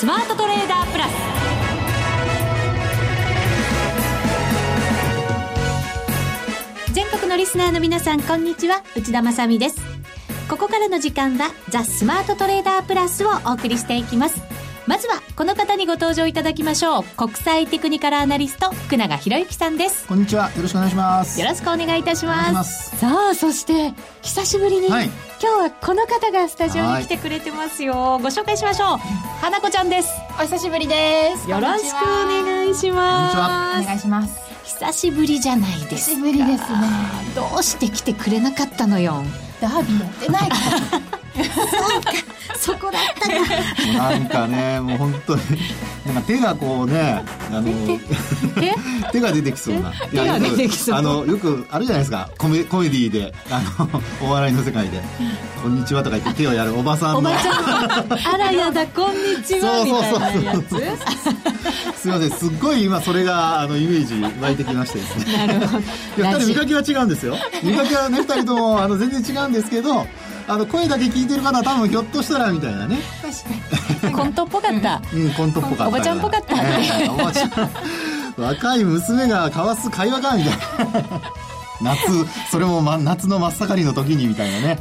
スマートトレーダープラス。全国のリスナーの皆さんこんにちは。内田まさです。ここからの時間はザ・スマートトレーダープラスをお送りしていきます。まずはこの方にご登場いただきましょう。国際テクニカルアナリスト福永博之さんです。こんにちは。よろしくお願いします。よろしくお願いいたします。さあそして久しぶりに、はい、今日はこの方がスタジオに来てくれてますよ。ご紹介しましょう。花子ちゃんです。お久しぶりです。よろしくお願いします。お願いします久しぶりじゃないですか。久しぶりですね。どうして来てくれなかったのよ。ダービーやってないから そうかそこだったかなんかねもう本当になんか手がこうねあの手が出てきそうな。手が出てきそう。あのよくあるじゃないですか。コメコメディで。あのお笑いの世界で「こんにちは」とか言って手をやるおばさんの。おばちゃんあらやだこんにちはみたいなやつ？すみません。すっごい今それがあのイメージ湧いてきましてですね。なるほど。見かけは違うんですよ。見かけはね二人ともあの全然違うんですけどあの声だけ聞いてる方は多分ひょっとしたらみたいなね。確かに。コントっぽかった。うんコントっぽかった。おばちゃんっぽかった、えー、おばちゃん若い娘が交わす会話かみたいな。夏それも、ま、夏の真っ盛りの時にみたいなね。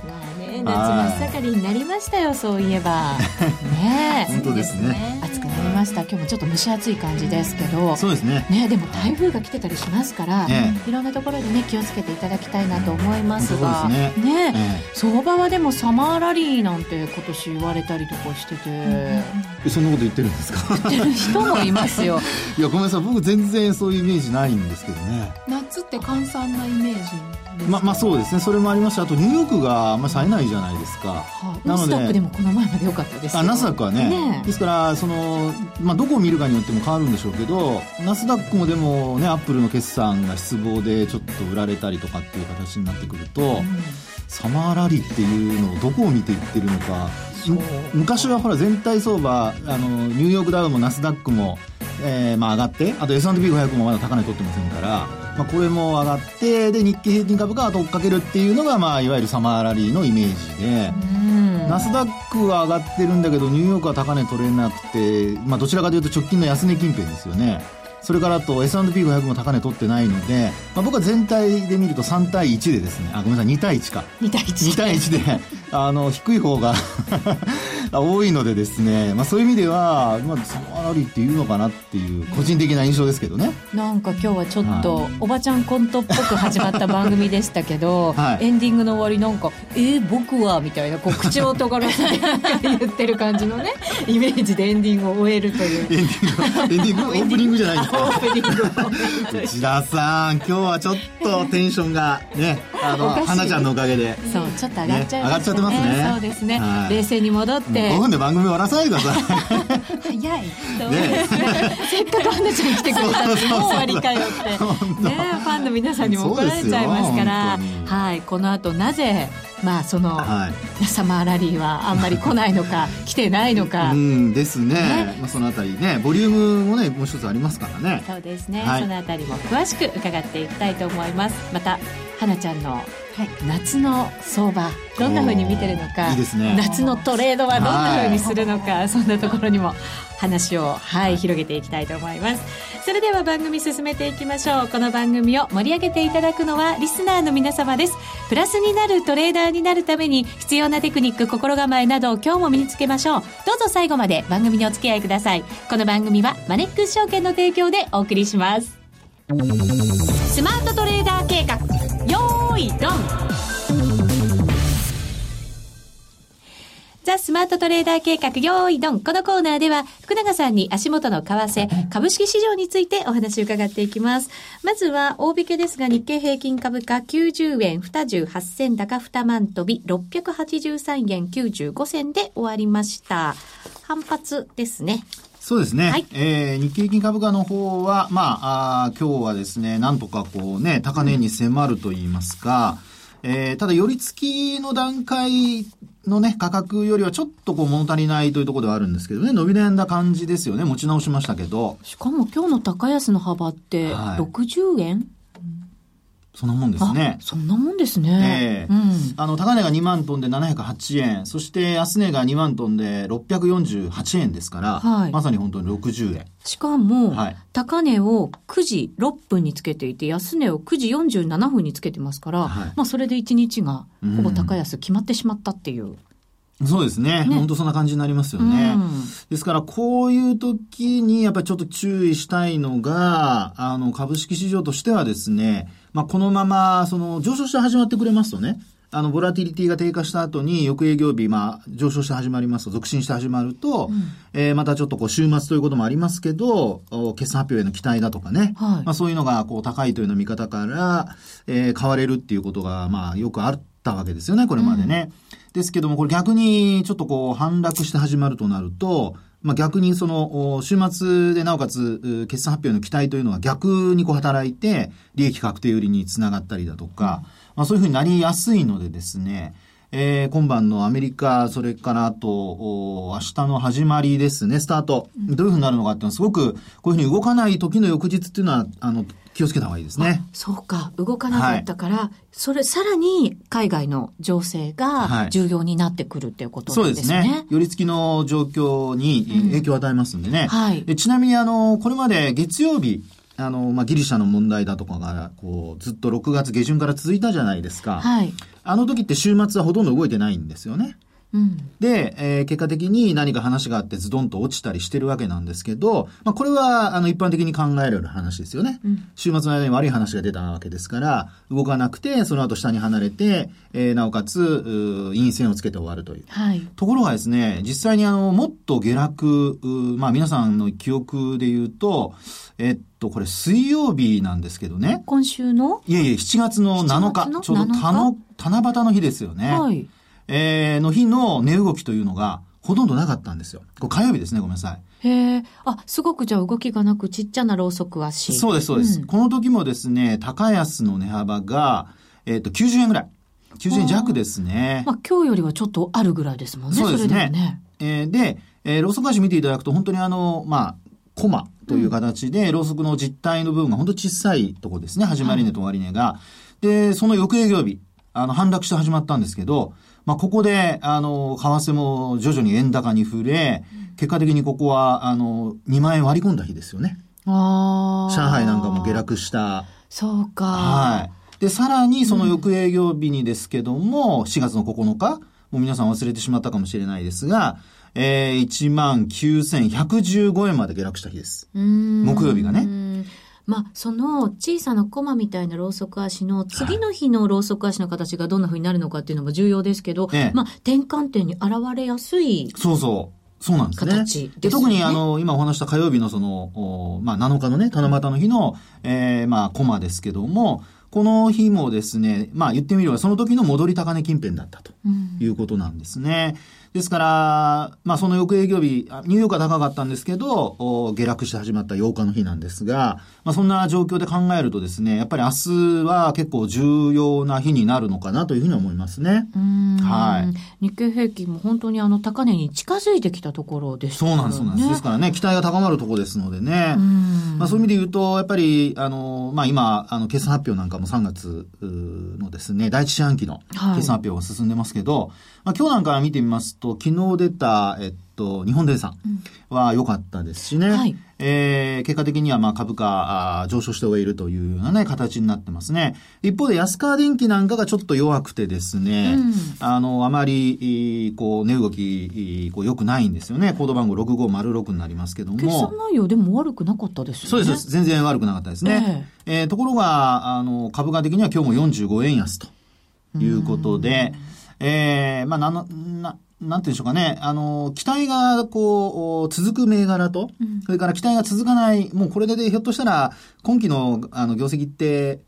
夏真っ盛りになりましたよそういえば。ね本当ですねました。今日もちょっと蒸し暑い感じですけど。そうですね。ねでも台風が来てたりしますから、ね、いろんなところでね気をつけていただきたいなと思いますが。ね。ね、ね、相場はでもサマーラリーなんて今年言われたりとかしてて、うん、そんなこと言ってるんですか？言ってる人もいますよ。いやごめんなさい。僕全然そういうイメージないんですけどね。夏って閑散なイメージままあそうですね。それもありました。あとニューヨークがあんまり冴えないじゃないですか、はあ、ナスダックでもこの前まで良かったですあナスダックはね、ね、ですからその、まあ、どこを見るかによっても変わるんでしょうけどナスダックもでもねアップルの決算が失望でちょっと売られたりとかっていう形になってくると、うん、サマーラリーっていうのをどこを見ていってるのか。昔はほら全体相場あのニューヨークダウもナスダックも、えーまあ、上がってあと S&P500 もまだ高値取ってませんからまあ、これも上がってで日経平均株価が追っかけるっていうのが、まあ、いわゆるサマーラリーのイメージでナスダックは上がってるんだけどニューヨークは高値取れなくて、まあ、どちらかというと直近の安値近辺ですよね。それからあと S&P500 も高値取ってないので、まあ、僕は全体で見ると3対1でですね。あごめんなさい2対1か。2対1 2対1であの低い方が 多いのでですね、まあ、そういう意味では、まあ、サマーラリーっていうのかなっていう個人的な印象ですけどね。なんか今日はちょっと、おばちゃんコントっぽく始まった番組でしたけど、はい、エンディングの終わりなんか「えー、僕は」みたいなこう口を尖らせて 言ってる感じのねイメージでエンディングを終えるという。エンディングエンディング？オープニングじゃないですかオープニング。内田さん今日はちょっとテンションがねあの花ちゃんのおかげで。そうちょっと上がっちゃいますね、ね、上がっちゃってますね。そうですね、はい、冷静に戻って5分で番組終わらさないでください。早い。ね、せっかく花ちゃん来てくれたのにもう終わりかよって。ねファンの皆さんにも怒られちゃいますから。はい。この後なぜまあその、はい、サマーラリーはあんまり来ないのか来てないのか。うんですね、ね、まあ、そのあたりねボリュームもねもう一つありますからね。そうですね、はい、そのあたりも詳しく伺っていきたいと思います。また花ちゃんの夏の相場どんなふうに見てるのかいいです、ね、夏のトレードはどんなふうにするのか、はい、そんなところにも話を、はい、広げていきたいと思います。それでは番組進めていきましょう。この番組を盛り上げていただくのはリスナーの皆様です。プラスになるトレーダーになるために必要なテクニック心構えなどを今日も身につけましょう。どうぞ最後まで番組にお付き合いください。この番組はマネックス証券の提供でお送りします。スマートトレーダー計画いドンザ・スマートトレーダー計画、用意ドン。このコーナーでは、福永さんに足元の為替、株式市場についてお話を伺っていきます。まずは、大引けですが、日経平均株価90円28銭高2万飛び、683円95銭で終わりました。反発ですね。そうですね。はい、えー、日経平均株価の方は、まあ、あ今日はですね、なんとかこうね、高値に迫ると言いますか、えー、ただ、寄り付きの段階のね、価格よりはちょっとこう物足りないというところではあるんですけどね、伸び悩んだ感じですよね、持ち直しましたけど。しかも今日の高安の幅って60円、はいそんなもんですね。そんなもんですね。ええうん、あの、高値が2万トンで708円、そして安値が2万トンで648円ですから、はい、まさに本当に60円。しかも、はい、高値を9時6分につけていて、安値を9時47分につけてますから、はい、まあそれで1日がほぼ高安決まってしまったっていう。うんそうですね。ね本当そんな感じになりますよね。うん、ですから、こういう時にやっぱりちょっと注意したいのが、あの、株式市場としてはですね、まあ、このまま、その、上昇して始まってくれますとね、あの、ボラティリティが低下した後に、翌営業日、まあ、上昇して始まりますと、続伸して始まると、うん、えー、またちょっとこう、週末ということもありますけど、決算発表への期待だとかね、はい、まあ、そういうのが、こう、高いというような見方から、えー、買われるっていうことが、まあ、よくあったわけですよね、これまでね。うん、ですけども、これ逆に、ちょっとこう、反落して始まるとなると、まあ、逆にその、週末でなおかつ、決算発表の期待というのは逆にこう働いて、利益確定売りにつながったりだとか、まあ、そういうふうになりやすいのでですね、えー、今晩のアメリカ、それからあと、明日の始まりですね、スタート。どういうふうになるのかっていうのは、すごく、こういうふうに動かない時の翌日っていうのは、あの、気をつけた方がいいですね。そうか。動かなかったから、はい、それ、さらに海外の情勢が重要になってくるっていうことですね。はい、そうですね。寄り付きの状況に影響を与えますんでね。うん、はい。でちなみに、あの、これまで月曜日、あの、まあ、ギリシャの問題だとかが、こう、ずっと6月下旬から続いたじゃないですか。はい。あの時って週末はほとんど動いてないんですよね。うん、で、えー、結果的に何か話があってズドンと落ちたりしてるわけなんですけど、まあ、これは、あの、一般的に考えられる話ですよね。うん、週末の間に悪い話が出たわけですから、動かなくて、その後下に離れて、えー、なおかつ、陰線をつけて終わるという。はい、ところがですね、実際にあの、もっと下落、まあ、皆さんの記憶で言うと、えっと、これ水曜日なんですけどね。今週の？いえいえ、7月の7日。ちょうど七七夕の日ですよね。はい。えー、の日の値動きというのが、ほとんどなかったんですよ。これ火曜日ですね、ごめんなさい。へえ。あ、すごくじゃあ動きがなくちっちゃなろうそく足。そうです、そうです。うん、この時もですね、高安の値幅が、えっ、ー、と、90円ぐらい。90円弱ですね。まあ、今日よりはちょっとあるぐらいですもんね。そうですね。でねえー、で、えー、ローソク足見ていただくと、本当にあの、まあ、コマという形で、ろうそくの実体の部分が本当小さいところですね。始まり値と終値が。で、その翌営業日、あの、反落して始まったんですけど、まあ、ここで、あの、為替も徐々に円高に触れ、結果的にここは、あの、2万円割り込んだ日ですよね。ああ。上海なんかも下落した。そうか。はい。で、さらにその翌営業日にですけども、うん、4月の9日、もう皆さん忘れてしまったかもしれないですが、えー、1万9115円まで下落した日です。木曜日がね。まあ、その小さなコマみたいなろうそく足の次の日のろうそく足の形がどんな風になるのかっていうのも重要ですけど、ええ、まあ、転換点に現れやすい。そうそう。そうなんですね。形で、ね、特にあの、今お話した火曜日のその、まあ、7日のね、七夕の日の、ええー、まあ、コマですけども、この日もですね、まあ言ってみればその時の戻り高値近辺だったということなんですね。うんですから、まあその翌営業日、ニューヨークは高かったんですけど、下落して始まった8日の日なんですが、まあそんな状況で考えるとですね、やっぱり明日は結構重要な日になるのかなというふうに思いますね。はい。日経平均も本当にあの高値に近づいてきたところですね。そうなんです、そうなんです。ですからね、期待が高まるところですのでね。まあそういう意味で言うと、やっぱり、あの、まあ今、あの、決算発表なんかも3月のですね、第一四半期の決算発表が進んでますけど、はいまあ、今日なんか見てみますと、昨日出た、えっと、日本電産は良かったですしね。うんはい、えー、結果的にはまあ株価あ上昇して終えるというようなね、形になってますね。一方で安川電機なんかがちょっと弱くてですね、うん、あの、あまり、こう、値動き、こう、良くないんですよね。コード番号6506になりますけども。決算内容でも悪くなかったですよね。そうです。全然悪くなかったですね。えー、えー、ところが、あの、株価的には今日も45円安ということで、うんええー、まあ、なの、な、なんていうんでしょうかね、あの、期待が、こう、続く銘柄と、うん、それから期待が続かない、もうこれでひょっとしたら、今期の、あの、業績って、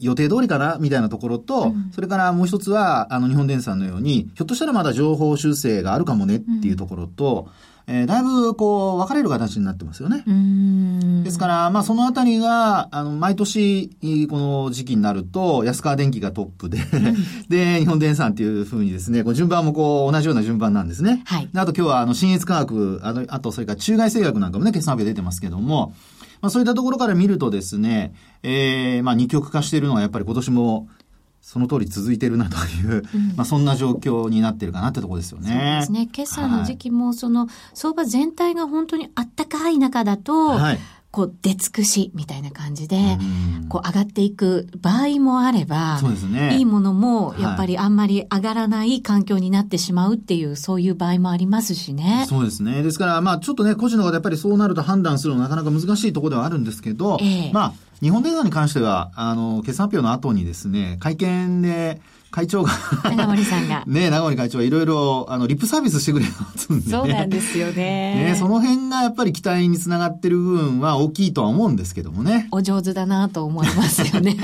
予定通りかなみたいなところと、うん、それからもう一つは、あの、日本電産のように、ひょっとしたらまだ情報修正があるかもねっていうところと、うんえー、だいぶこう分かれる形になってますよね。ですから、まあそのあたりが、あの、毎年、この時期になると、安川電機がトップで、で、日本電産っていうふうにですね、こう順番もこう同じような順番なんですね。はい。あと今日はあの、新越科学、あの、あとそれから中外製薬なんかもね、決算日出てますけども、ままあそういったところから見るとですね、えー、まあ二極化しているのはやっぱり今年もその通り続いてるなという、まあそんな状況になってるかなってところですよね。そうですね。決算の時期も、その、相場全体が本当にあったかい中だと、はいこう、出尽くしみたいな感じでうん、こう、上がっていく場合もあれば、そうですねいいものも、やっぱりあんまり上がらない環境になってしまうっていう、そういう場合もありますしね。そうですね。ですから、まあちょっとね、個人の方やっぱりそうなると判断するのはなかなか難しいところではあるんですけど、ええまあ、日本電産に関しては、あの、決算発表の後にですね、会見で会長が長森さんが。ね、長森会長はいろいろ、あの、リップサービスしてくれますんでね。そうなんですよね。ね、その辺がやっぱり期待につながってる部分は大きいとは思うんですけどもね。お上手だなと思いますよね。ね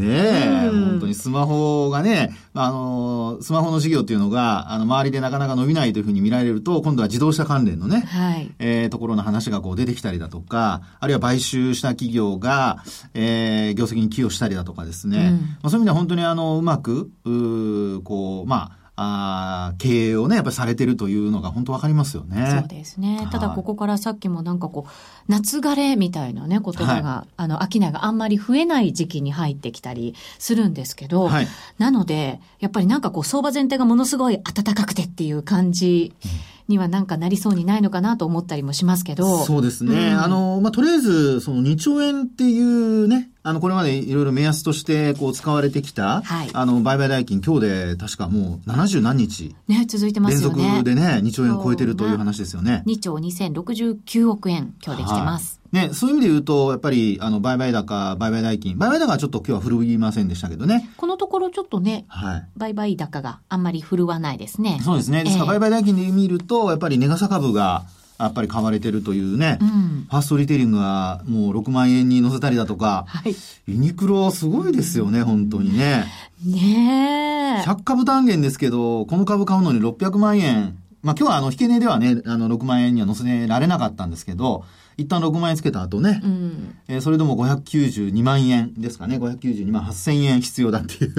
え、うん本当にスマホがね、あの、スマホの事業っていうのが、あの、周りでなかなか伸びないというふうに見られると、今度は自動車関連のね、はい。えーところの話がこう出てきたりだとか、あるいは買収した企業が、えー業績に寄与したりだとかですね、うんまあ、そういう意味では本当にあの、うまく、うーこう、まあ、あー経営をね、やっぱりされてるというのが本当わかりますよね。そうですね。ただはいここからさっきもなんかこう、夏枯れみたいなね、言葉が、はあの、商いがあんまり増えない時期に入ってきたりするんですけど、はいなので、やっぱりなんかこう、相場全体がものすごい暖かくてっていう感じにはなんかなりそうにないのかなと思ったりもしますけど。そうですね。うんあの、まあ、とりあえず、その2兆円っていうね、あの、これまでいろいろ目安として、こう、使われてきた、はいあの、売買代金、今日で確かもう70何日ね、続いてま連すよね。続でね、2兆円を超えてるという話ですよね。2兆2069億円、今日できてます。はい。ね、そういう意味で言うと、やっぱり、あの、売買高、売買代金、売買高はちょっと今日は振るいませんでしたけどね。このところちょっとね、はい。売買高があんまり振るわないですね。そうですね。ですから、ええ売買代金で見ると、やっぱり値傘株が、やっぱり買われてるというね、うん。ファーストリテイリングがもう6万円に乗せたりだとか、はい。ユニクロすごいですよね、本当にね。ねえ。100株単元ですけど、この株買うのに600万円。まあ今日はあの、引け値ではね、あの、6万円には乗せられなかったんですけど、一旦6万円つけた後ね、うん。えーそれでも592万円ですかね、592万8000円必要だっていう、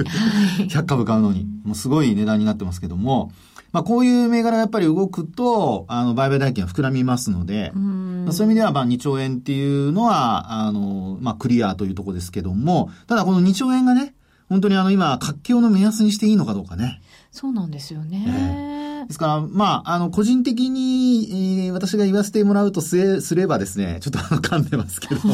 100株買うのに。もうすごい値段になってますけども、まあこういう銘柄がやっぱり動くと、あの、売買代金は膨らみますので、うん。まあそういう意味では、まあ、2兆円っていうのは、あの、まあ、クリアというところですけども、ただこの2兆円がね、本当にあの、今、活況の目安にしていいのかどうかね。そうなんですよね。ですから、まあ、あの、個人的に、えー私が言わせてもらうとすれすればですね、ちょっとあの、噛んでますけど、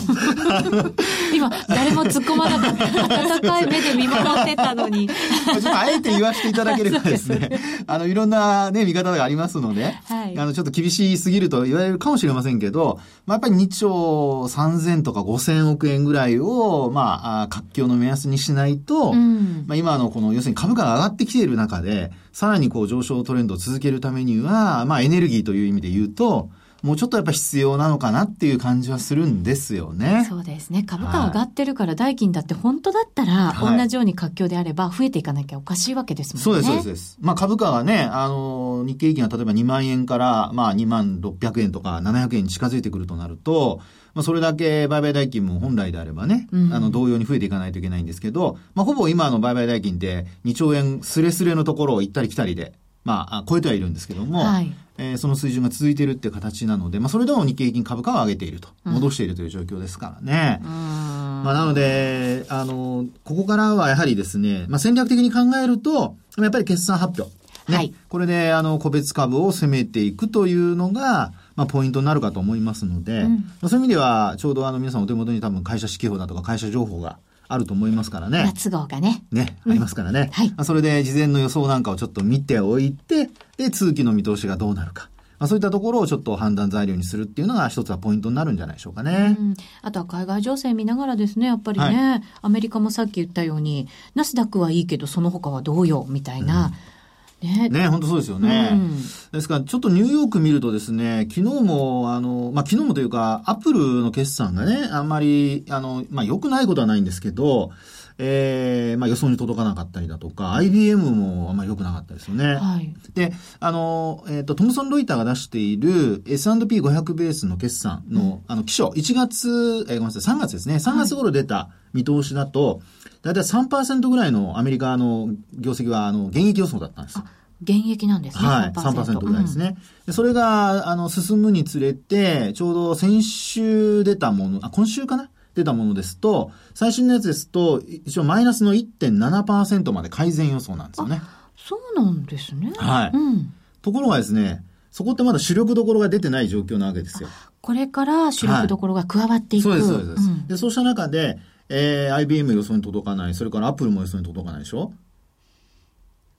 今、誰も突っ込まなかった。温かい目で見守ってたのに。ちょっとあえて言わせていただければですね、あの、いろんなね、見方がありますので、はいあの、ちょっと厳しすぎると言われるかもしれませんけど、まあ、やっぱり2兆3000とか5000億円ぐらいを、まあ、あ活況の目安にしないと、うん。まあ、今のこの、要するに株価が上がってきている中で、さらにこう上昇トレンドを続けるためには、まあエネルギーという意味で言うと、もうちょっとやっぱ必要なのかなっていう感じはするんですよね。そうですね。株価上がってるから代金だって本当だったら、はい同じように活況であれば増えていかなきゃおかしいわけですもんね。そうです、そうです。まあ株価がね、あの、日経平均が例えば2万円から、まあ2万600円とか700円に近づいてくるとなると、まあそれだけ売買代金も本来であればね、うんあの同様に増えていかないといけないんですけど、まあほぼ今の売買代金って2兆円スレスレのところを行ったり来たりで、まああ超えてはいるんですけども、はいえーその水準が続いているっていう形なので、まあそれでも日経平均株価は上げていると、うん戻しているという状況ですからね。うん。まあ、なので、あの、ここからはやはりですね、まあ、戦略的に考えると、やっぱり決算発表。ね。はいこれで、あの、個別株を攻めていくというのが、まあ、ポイントになるかと思いますので、うんまあ、そういう意味では、ちょうどあの、皆さんお手元に多分会社指揮法だとか会社情報があると思いますからね。夏号がね。ね、ありますからね。はいまあそれで事前の予想なんかをちょっと見ておいて、で、通期の見通しがどうなるか。まあ、そういったところをちょっと判断材料にするっていうのが一つはポイントになるんじゃないでしょうかね。うん、あとは海外情勢見ながらですね、やっぱりね、アメリカもさっき言ったように、ナスダックはいいけど、その他はどうよ、みたいな。ね。ね、本当そうですよね。うんですから、ちょっとニューヨーク見るとですね、昨日も、あの、まあ、昨日もというか、アップルの決算がね、あんまり、あの、まあ、良くないことはないんですけど、えー、まあ、予想に届かなかったりだとか、IBM もあんまり良くなかったですよね。はい。で、あの、えっ、と、トムソン・ロイターが出している S&P500 ベースの決算の、あの、基礎、1月、えーごめんなさい、3月ですね。3月頃出た見通しだと、だいたい3%ぐらいのアメリカの業績は、あの、現役予想だったんですよ。現役なんですね。はい、3%, 3%ぐらいですね。でそれが、あの、進むにつれて、ちょうど先週出たもの、あ、今週かな出たものですと、最新のやつですと、一応マイナスの1.7%まで改善予想なんですよね。そうなんですね。はいうん。ところがですね、そこってまだ主力どころが出てない状況なわけですよ。これから主力どころが加わっていく。そうです、そうです。んで、そうした中で、えー、IBM 予想に届かない、それからアップルも予想に届かないでしょ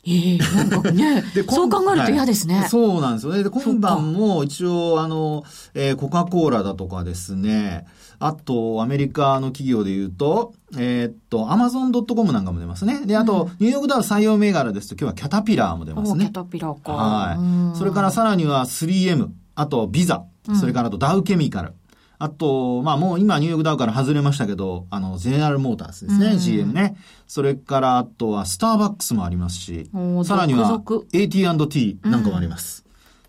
ええなんかね で、そう考えると嫌ですね。はいそうなんですよね。で、今晩も一応、あの、えーコカ・コーラだとかですね、あと、アメリカの企業で言うと、えーっと、アマゾン .com なんかも出ますね。で、あと、ニューヨークダウ採用銘柄ですと、今日はキャタピラーも出ますね。おキャタピラーか。うんはい。それからさらには 3M、あとビザ、それからあとダウケミカル。あと、まあもう今ニューヨークダウから外れましたけど、あの、ゼネラルモーターズですね、うん GM ね。それからあとはスターバックスもありますしさらには AT&T なんかもあります。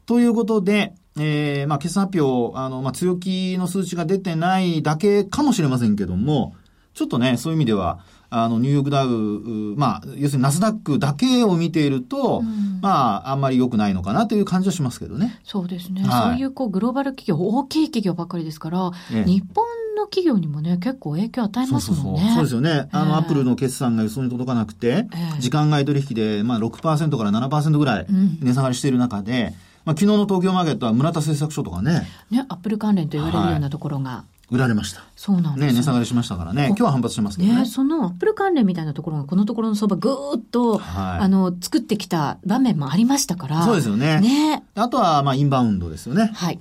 ということで、えー、まあ決算発表、あの、まあ強気の数値が出てないだけかもしれませんけども、ちょっとね、そういう意味では、あの、ニューヨークダウ、うまあ、要するにナスダックだけを見ていると、まあ、あんまり良くないのかなという感じはしますけどね。そうですね、はい。そういうこうグローバル企業、大きい企業ばっかりですから、ええ。日本の企業にもね、結構影響を与えますもんね。そうですよね。あの、ええアップルの決算が予想に届かなくて、ええ。時間外取引で、まあ、6%から7%ぐらいうん。値下がりしている中で、まあ、昨日の東京マーケットは村田製作所とかね、ね、アップル関連と言われるようなところが、売られました。そうなんですね、よ値下がりしましたからね。今日は反発してますね。ね、そのアップル関連みたいなところが、このところの相場ぐーっと、はいあの、作ってきた場面もありましたから。そうですよねね。あとは、まあ、インバウンドですよね。はい。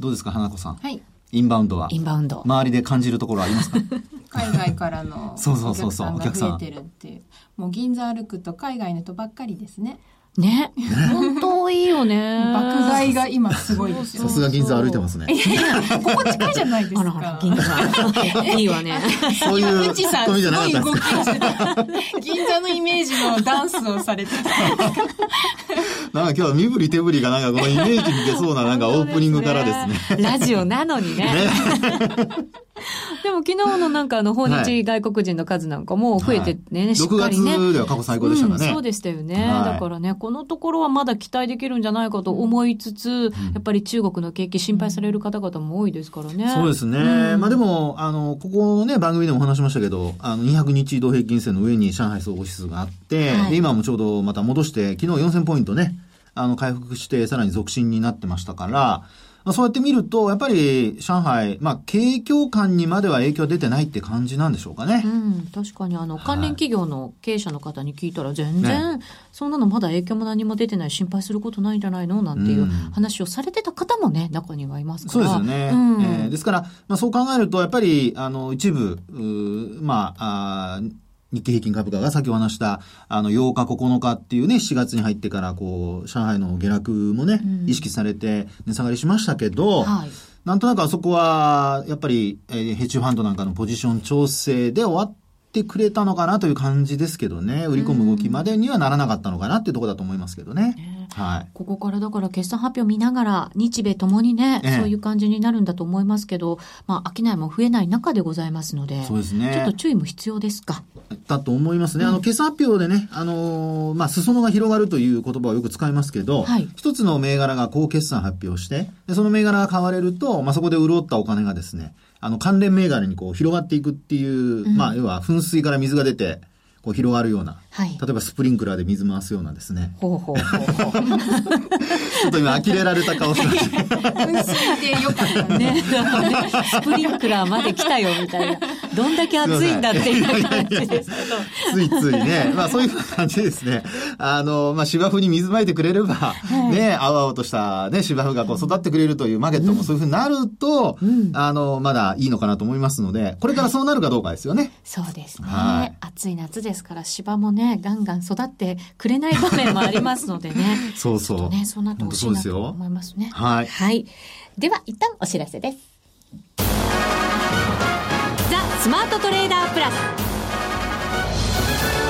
どうですか、花子さん。はい。インバウンドはイ。ンバウンド。周りで感じるところありますか？海外からの そうそおうそうそう客さんが増えてるっていう。もう銀座歩くと海外の人ばっかりですね。ね。本当いいよね。爆買いが今すごいですよさ。すが銀座歩いてますね。ここ近いじゃないですか。あらあら、銀座。いいわね。そういうすごい動きをしてた。銀座のイメージのダンスをされてた。なんか今日は身振り手振りがなんかこのイメージに出そうななんかオープニングからですね。ラジオなのにね。でも昨日のなんかあの訪日外国人の数なんかも増えてね、はい。しっかりね。6月では過去最高でしたかね。うんそうでしたよね、はい。だからね、このところはまだ期待できるんじゃないかと思いつつ、やっぱり中国の景気心配される方々も多いですからね。そうですね。うん。まあでも、あの、ここのね、番組でもお話しましたけど、あの、200日移動平均線の上に上海総合指数があって、はい。で、今もちょうどまた戻して、昨日4000ポイントね、あの、回復して、さらに続伸になってましたから、まあ、そうやって見ると、やっぱり上海、まあ、景況感にまでは影響は出てないって感じなんでしょうかね。うん、確かにあの関連企業の経営者の方に聞いたら全然、そんなのまだ影響も何も出てない心配することないんじゃないの？なんていううん。話をされてた方もね中にはいますから。そうですよね。うん。えーですから、まあ、そう考えると、やっぱり、あの、一部、まあ、あー日経平均株価が先ほど話した、あの、8日、9日っていうね、7月に入ってから、こう、上海の下落もね、うん。意識されて値下がりしましたけど、はい。なんとなくあそこは、やっぱり、えーヘッジファンドなんかのポジション調整で終わってくれたのかなという感じですけどね、売り込む動きまでにはならなかったのかなっていうところだと思いますけどね。はい。ここからだから決算発表見ながら日米ともにね、ええそういう感じになるんだと思いますけど、まあ、商いも増えない中でございますのでそうですねちょっと注意も必要ですか？だと思いますね。あの、決算発表でね、あのーまあ、裾野が広がるという言葉をよく使いますけど、はい一つの銘柄が高決算発表して、でその銘柄が買われると、まあ、そこで潤ったお金がですね、あの、関連銘柄にこう、広がっていくっていう、まあ、要は、噴水から水が出て、こう、広がるような、はい。例えばスプリンクラーで水回すようなですね、ほうほうほうほう。ちょっと今、呆れられた顔してました。噴水でよかったね。スプリンクラーまで来たよみたいな。どんだけ暑いんだっていう感じですけど。ついついね、まあそういう感じでですね、あの、まあ芝生に水まいてくれれば、ね、青々としたね、芝生がこう育ってくれるというマーケットもそういうふうになると、あの、まだいいのかなと思いますので、これからそうなるかどうかですよね。そうですね、はい暑い夏ですから芝もね、ガンガン育ってくれない場面もありますのでね。そうそう。ね、そうなってほしいなと思いますね。はいはい。では、一旦お知らせです。ザ・スマートトレーダープラス。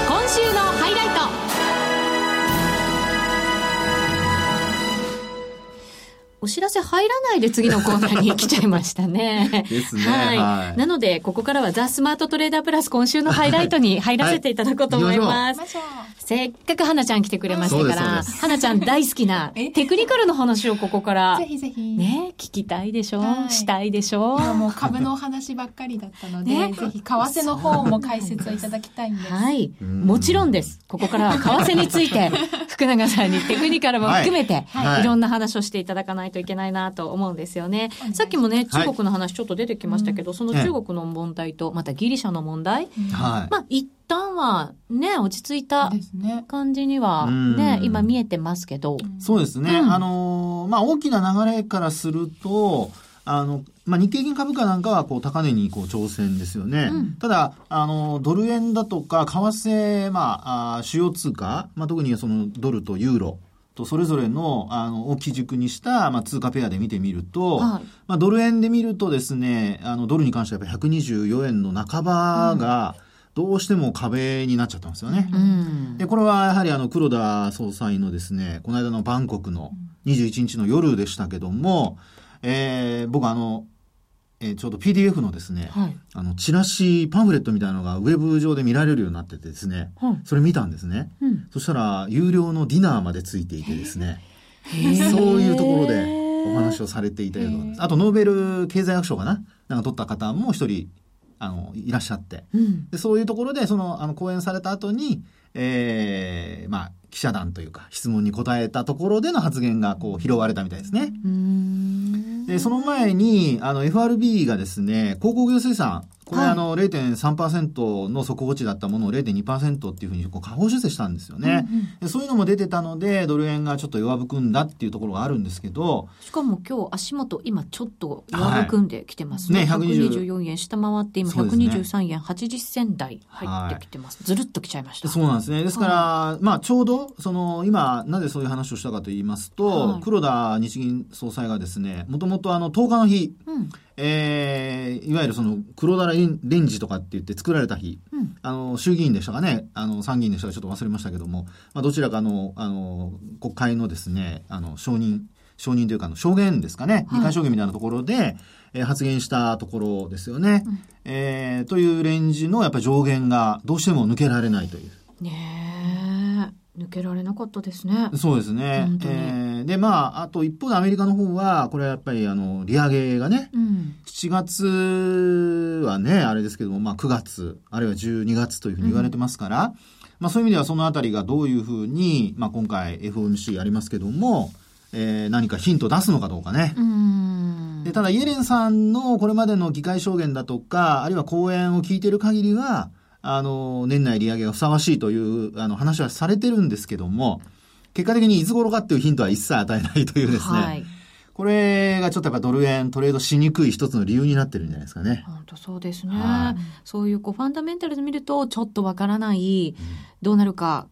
今週のハイライト。お知らせ入らないで次のコーナーに来ちゃいましたね。ですねはい。はいなので、ここからはザ・スマートトレーダープラス今週のハイライトに入らせていただこうと思います。ましょう。せっかく花ちゃん来てくれましたから、花ちゃん大好きな え？テクニカルの話をここからぜ、ひぜひ。ね、聞きたいでしょ、はいしたいでしょ今もう株のお話ばっかりだったので、ねぜひ為替の方も解説をいただきたいんです。はい。うんもちろんです。ここからは為替について、福永さんにテクニカルも含めて、はいいろんな話をしていただかないといけないなと思うんですよね。さっきもね、はい。中国の話ちょっと出てきましたけど、その中国の問題と、またギリシャの問題、はい。まあ、一旦はね、落ち着いた。感じにはうん。ね、今見えてますけど、そうですね。うん。あのーまあ、大きな流れからすると、あの、まあ、日経平均株価なんかは、こう、高値に、こう、挑戦ですよね。うん。ただ、あの、ドル円だとか、為替、まあ、あ主要通貨、まあ、特にその、ドルとユーロ、とそれぞれのあのを基軸にした、まあ、通貨ペアで見てみると、はいまあ、ドル円で見るとですねあのドルに関してはやっぱり124円の半ばがどうしても壁になっちゃったんですよね。うん。でこれはやはりあの黒田総裁のですねこの間のバンコクの21日の夜でしたけども、えー僕あの、えーちょうど PDF のですね、はい。あのチラシパンフレットみたいなのがウェブ上で見られるようになっててですね、はいそれ見たんですね。うん。そしたら有料のディナーまでついていてですね、ーそういうところでお話をされていたようです。あとノーベル経済学賞かななんか取った方も一人あのいらっしゃって、うん。でそういうところでそのあの講演された後に、えーまあ記者団というか質問に答えたところでの発言がこう拾われたみたいですね。うん。で、その前に、あの、FRB がですね、鉱工業生産、これ、はいあの、0.3%の底落ちだったものを0.2%っていうふうに、こう、下方修正したんですよね、で。そういうのも出てたので、ドル円がちょっと弱含んだっていうところがあるんですけど、しかも今日足元、今ちょっと弱含んできてますね。はいね120 124円下回って、今そうですね123円80銭台入ってきてます。ずるっときちゃいました。そうなんですね。ですから、まあ、ちょうど、その、今、なぜそういう話をしたかと言いますと、はい黒田日銀総裁がですね、もともとあの、10日の日、うん。えーいわゆるその黒田レンレンジとかって言って作られた日、うん。あの衆議院でしたかね。あの参議院でしたか。ちょっと忘れましたけども、まあ、どちらかのあの国会のですねあの承認承認というかあの証言ですかね、はい。二回証言みたいなところで、えー発言したところですよね、えーというレンジのやっぱり上限がどうしても抜けられないという。ねえ。抜けられなかったですね。そうですね。本。当に。えーで、まあ、あと一方でアメリカの方は、これはやっぱりあの、利上げがね、うん。7月はね、あれですけども、まあ9月、あるいは12月というふうに言われてますから、まあそういう意味ではそのあたりがどういうふうに、まあ今回 FOMC ありますけども、えー何かヒントを出すのかどうかね。うん。で、ただイエレンさんのこれまでの議会証言だとか、あるいは講演を聞いている限りは、あの、年内利上げがふさわしいという、あの、話はされてるんですけども、結果的にいつ頃かっていうヒントは一切与えないというですね、はい。これがちょっとやっぱドル円トレードしにくい一つの理由になってるんじゃないですかね。本当そうですね、はい。そういうこうファンダメンタルで見るとちょっとわからない、どうなるか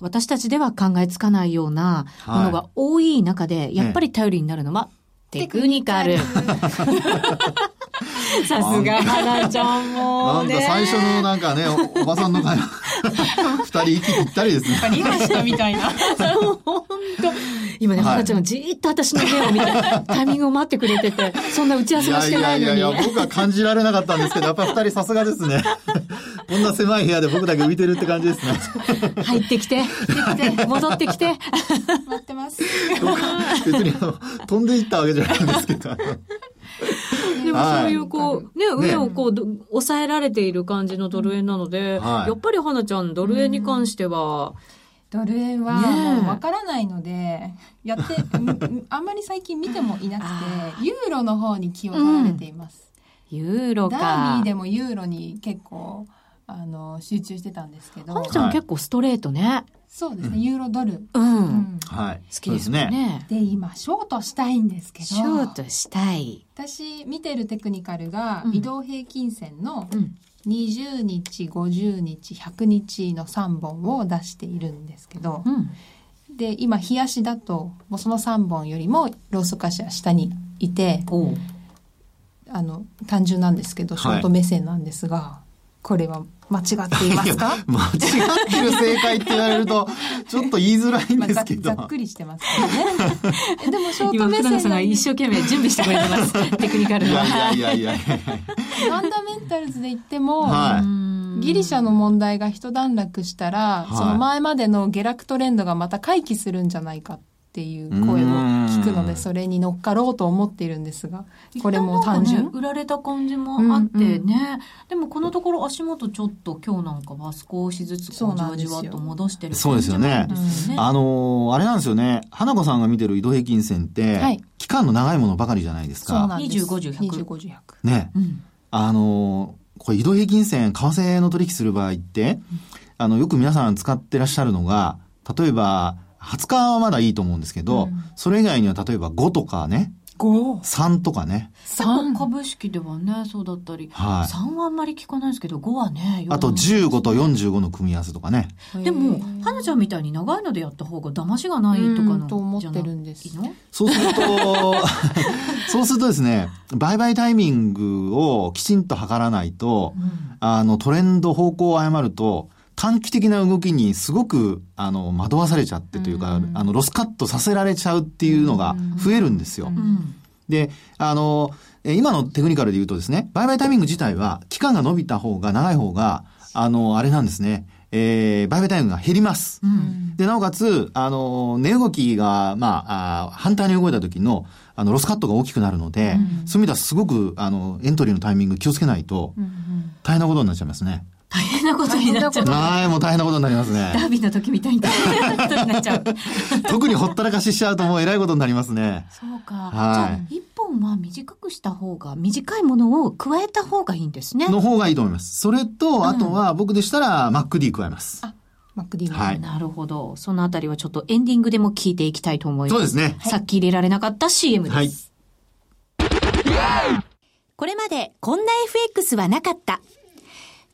私たちでは考えつかないようなものが多い中で、やっぱり頼りになるのはテクニカル。さすが花ちゃんもなんね。か最初のなんかね、おおばさんの会話、二人息ぴったりですね。リハしたみたいな。本 当今ね、はい花ちゃんがじーっと私の目を見て、タイミングを待ってくれてて、そんな打ち合わせもしてないのに。いやいやいや、僕は感じられなかったんですけど、やっぱり二人さすがですね。こんな狭い部屋で僕だけ浮いてるって感じですね。入ってきて、戻ってきて。待ってます。別にあの、飛んでいったわけじゃないんですけど。でもはいそういうこう、ね、上をこう、ど抑えられている感じのドル円なので、はい。やっぱり花ちゃん、ドル円に関しては、ドル円はもうわからないので、やって、うんあんまり最近見てもいなくあて、ユーロの方に気を取られています。ユーロダーかビー。でもユーロに結構、あの、集中してたんですけど花、ちゃんはい結構ストレートね。そうですね、ユーロドル。うん。うんはい。好きですよね。で、今、ショートしたいんですけど、ショートしたい。私見てるテクニカルがうん移動平均線のうん。20日50日100日の3本を出しているんですけどうん。で今日足だともうその3本よりもローソク足は下にいてあの単純なんですけどショート目線なんですが、これは間違っていますか？間違ってる正解って言われると、ちょっと言いづらいんまあざですけど。ざっくりしてますけどね。え でもショー今、ト目福永さんが一生懸命準備してくれてます。テクニカルいの。やいやいやいやいや。ファンダメンタルズで言っても、はい。ギリシャの問題が一段落したら、はいその前までの下落トレンドがまた回帰するんじゃないかっていう声を聞くので、うんそれに乗っかろうと思っているんですが、これも単純？ね、。売られた感じもあってね、でもこのところ足元ちょっと今日なんかは少しずつじわじわっと戻してるそうですよね感じもあるんですよねあのーあれなんですよね。花子さんが見てる移動平均線って、はい期間の長いものばかりじゃないですか。そうなんです。20 50 100 20、50、100。ね。うんあのーこれ移動平均線、為替の取引する場合って、あの、よく皆さん使ってらっしゃるのが、例えば、20日はまだいいと思うんですけど、それ以外には例えば5とかね、5、3とかね、3、株式ではねそうだったり、はい。3はあんまり聞かないですけど5はねあと15と45の組み合わせとかね。でも花ちゃんみたいに長いのでやった方が騙しがないとかのうんと思ってるんです。のそうすると、そうするとですね、売買タイミングをきちんと測らないと、あの、トレンド方向を誤ると、短期的な動きにすごく、あの、惑わされちゃってというか、あの、ロスカットさせられちゃうっていうのが増えるんですよ。うん。で、あの、え今のテクニカルで言うとですね、売買タイミング自体は、期間が伸びた方が、長い方が、あの、あれなんですね、えー、売買タイミングが減ります。うん。で、なおかつ、あの、値動きが、まあ、あ反対に動いた時の、あの、ロスカットが大きくなるので、そういう意味ではすごく、あの、エントリーのタイミング気をつけないと、大変なことになっちゃいますね。大変なことになっちゃうはい、もう大変なことになりますダね。ービーの時みたいに 大変なことになっちゃう特にほったらかししちゃうともうえらいことになりますね。そうか、はいじゃあ一本は短くした方が短いものを加えた方がいいんですねの方がいいと思います。それと、あとは僕でしたら、MacD 加えます。マックディーはいなるほどそのあたりはちょっとエンディングでも聞いていきたいと思いますそうですね。さっき入れられなかった CM です。はいこれまでこんな FX はなかった。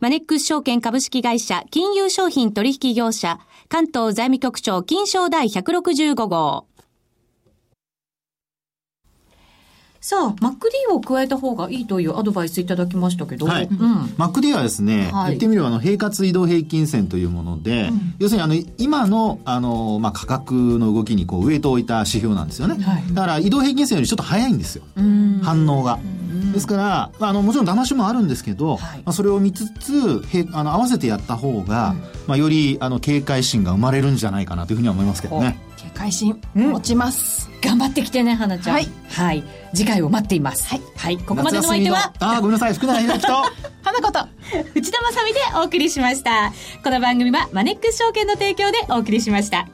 マネックス証券株式会社金融商品取引業者関東財務局長金賞第165号。さあ、MacD を加えた方がいいというアドバイスいただきましたけど、はい。うん。MacD はですね、はい。言ってみればあの平滑移動平均線というもので、要するにあの今のあの、まあ、価格の動きにこうウエイトを置いた指標なんですよね、はい。だから移動平均線よりちょっと早いんですよ、うん。反応が。ですから、まああのもちろん騙しもあるんですけど、はいまあ、それを見つつへあの合わせてやった方が、まあ、よりあの警戒心が生まれるんじゃないかなというふうには思いますけどね。警戒心うん持ちます。頑張ってきてね、花ちゃん。はい。はい。次回を待っています。はい。はい。ここまでのお相手は、あーごめんなさい福永秀樹と 花子と内田まさみでお送りしました。この番組はマネックス証券の提供でお送りしました。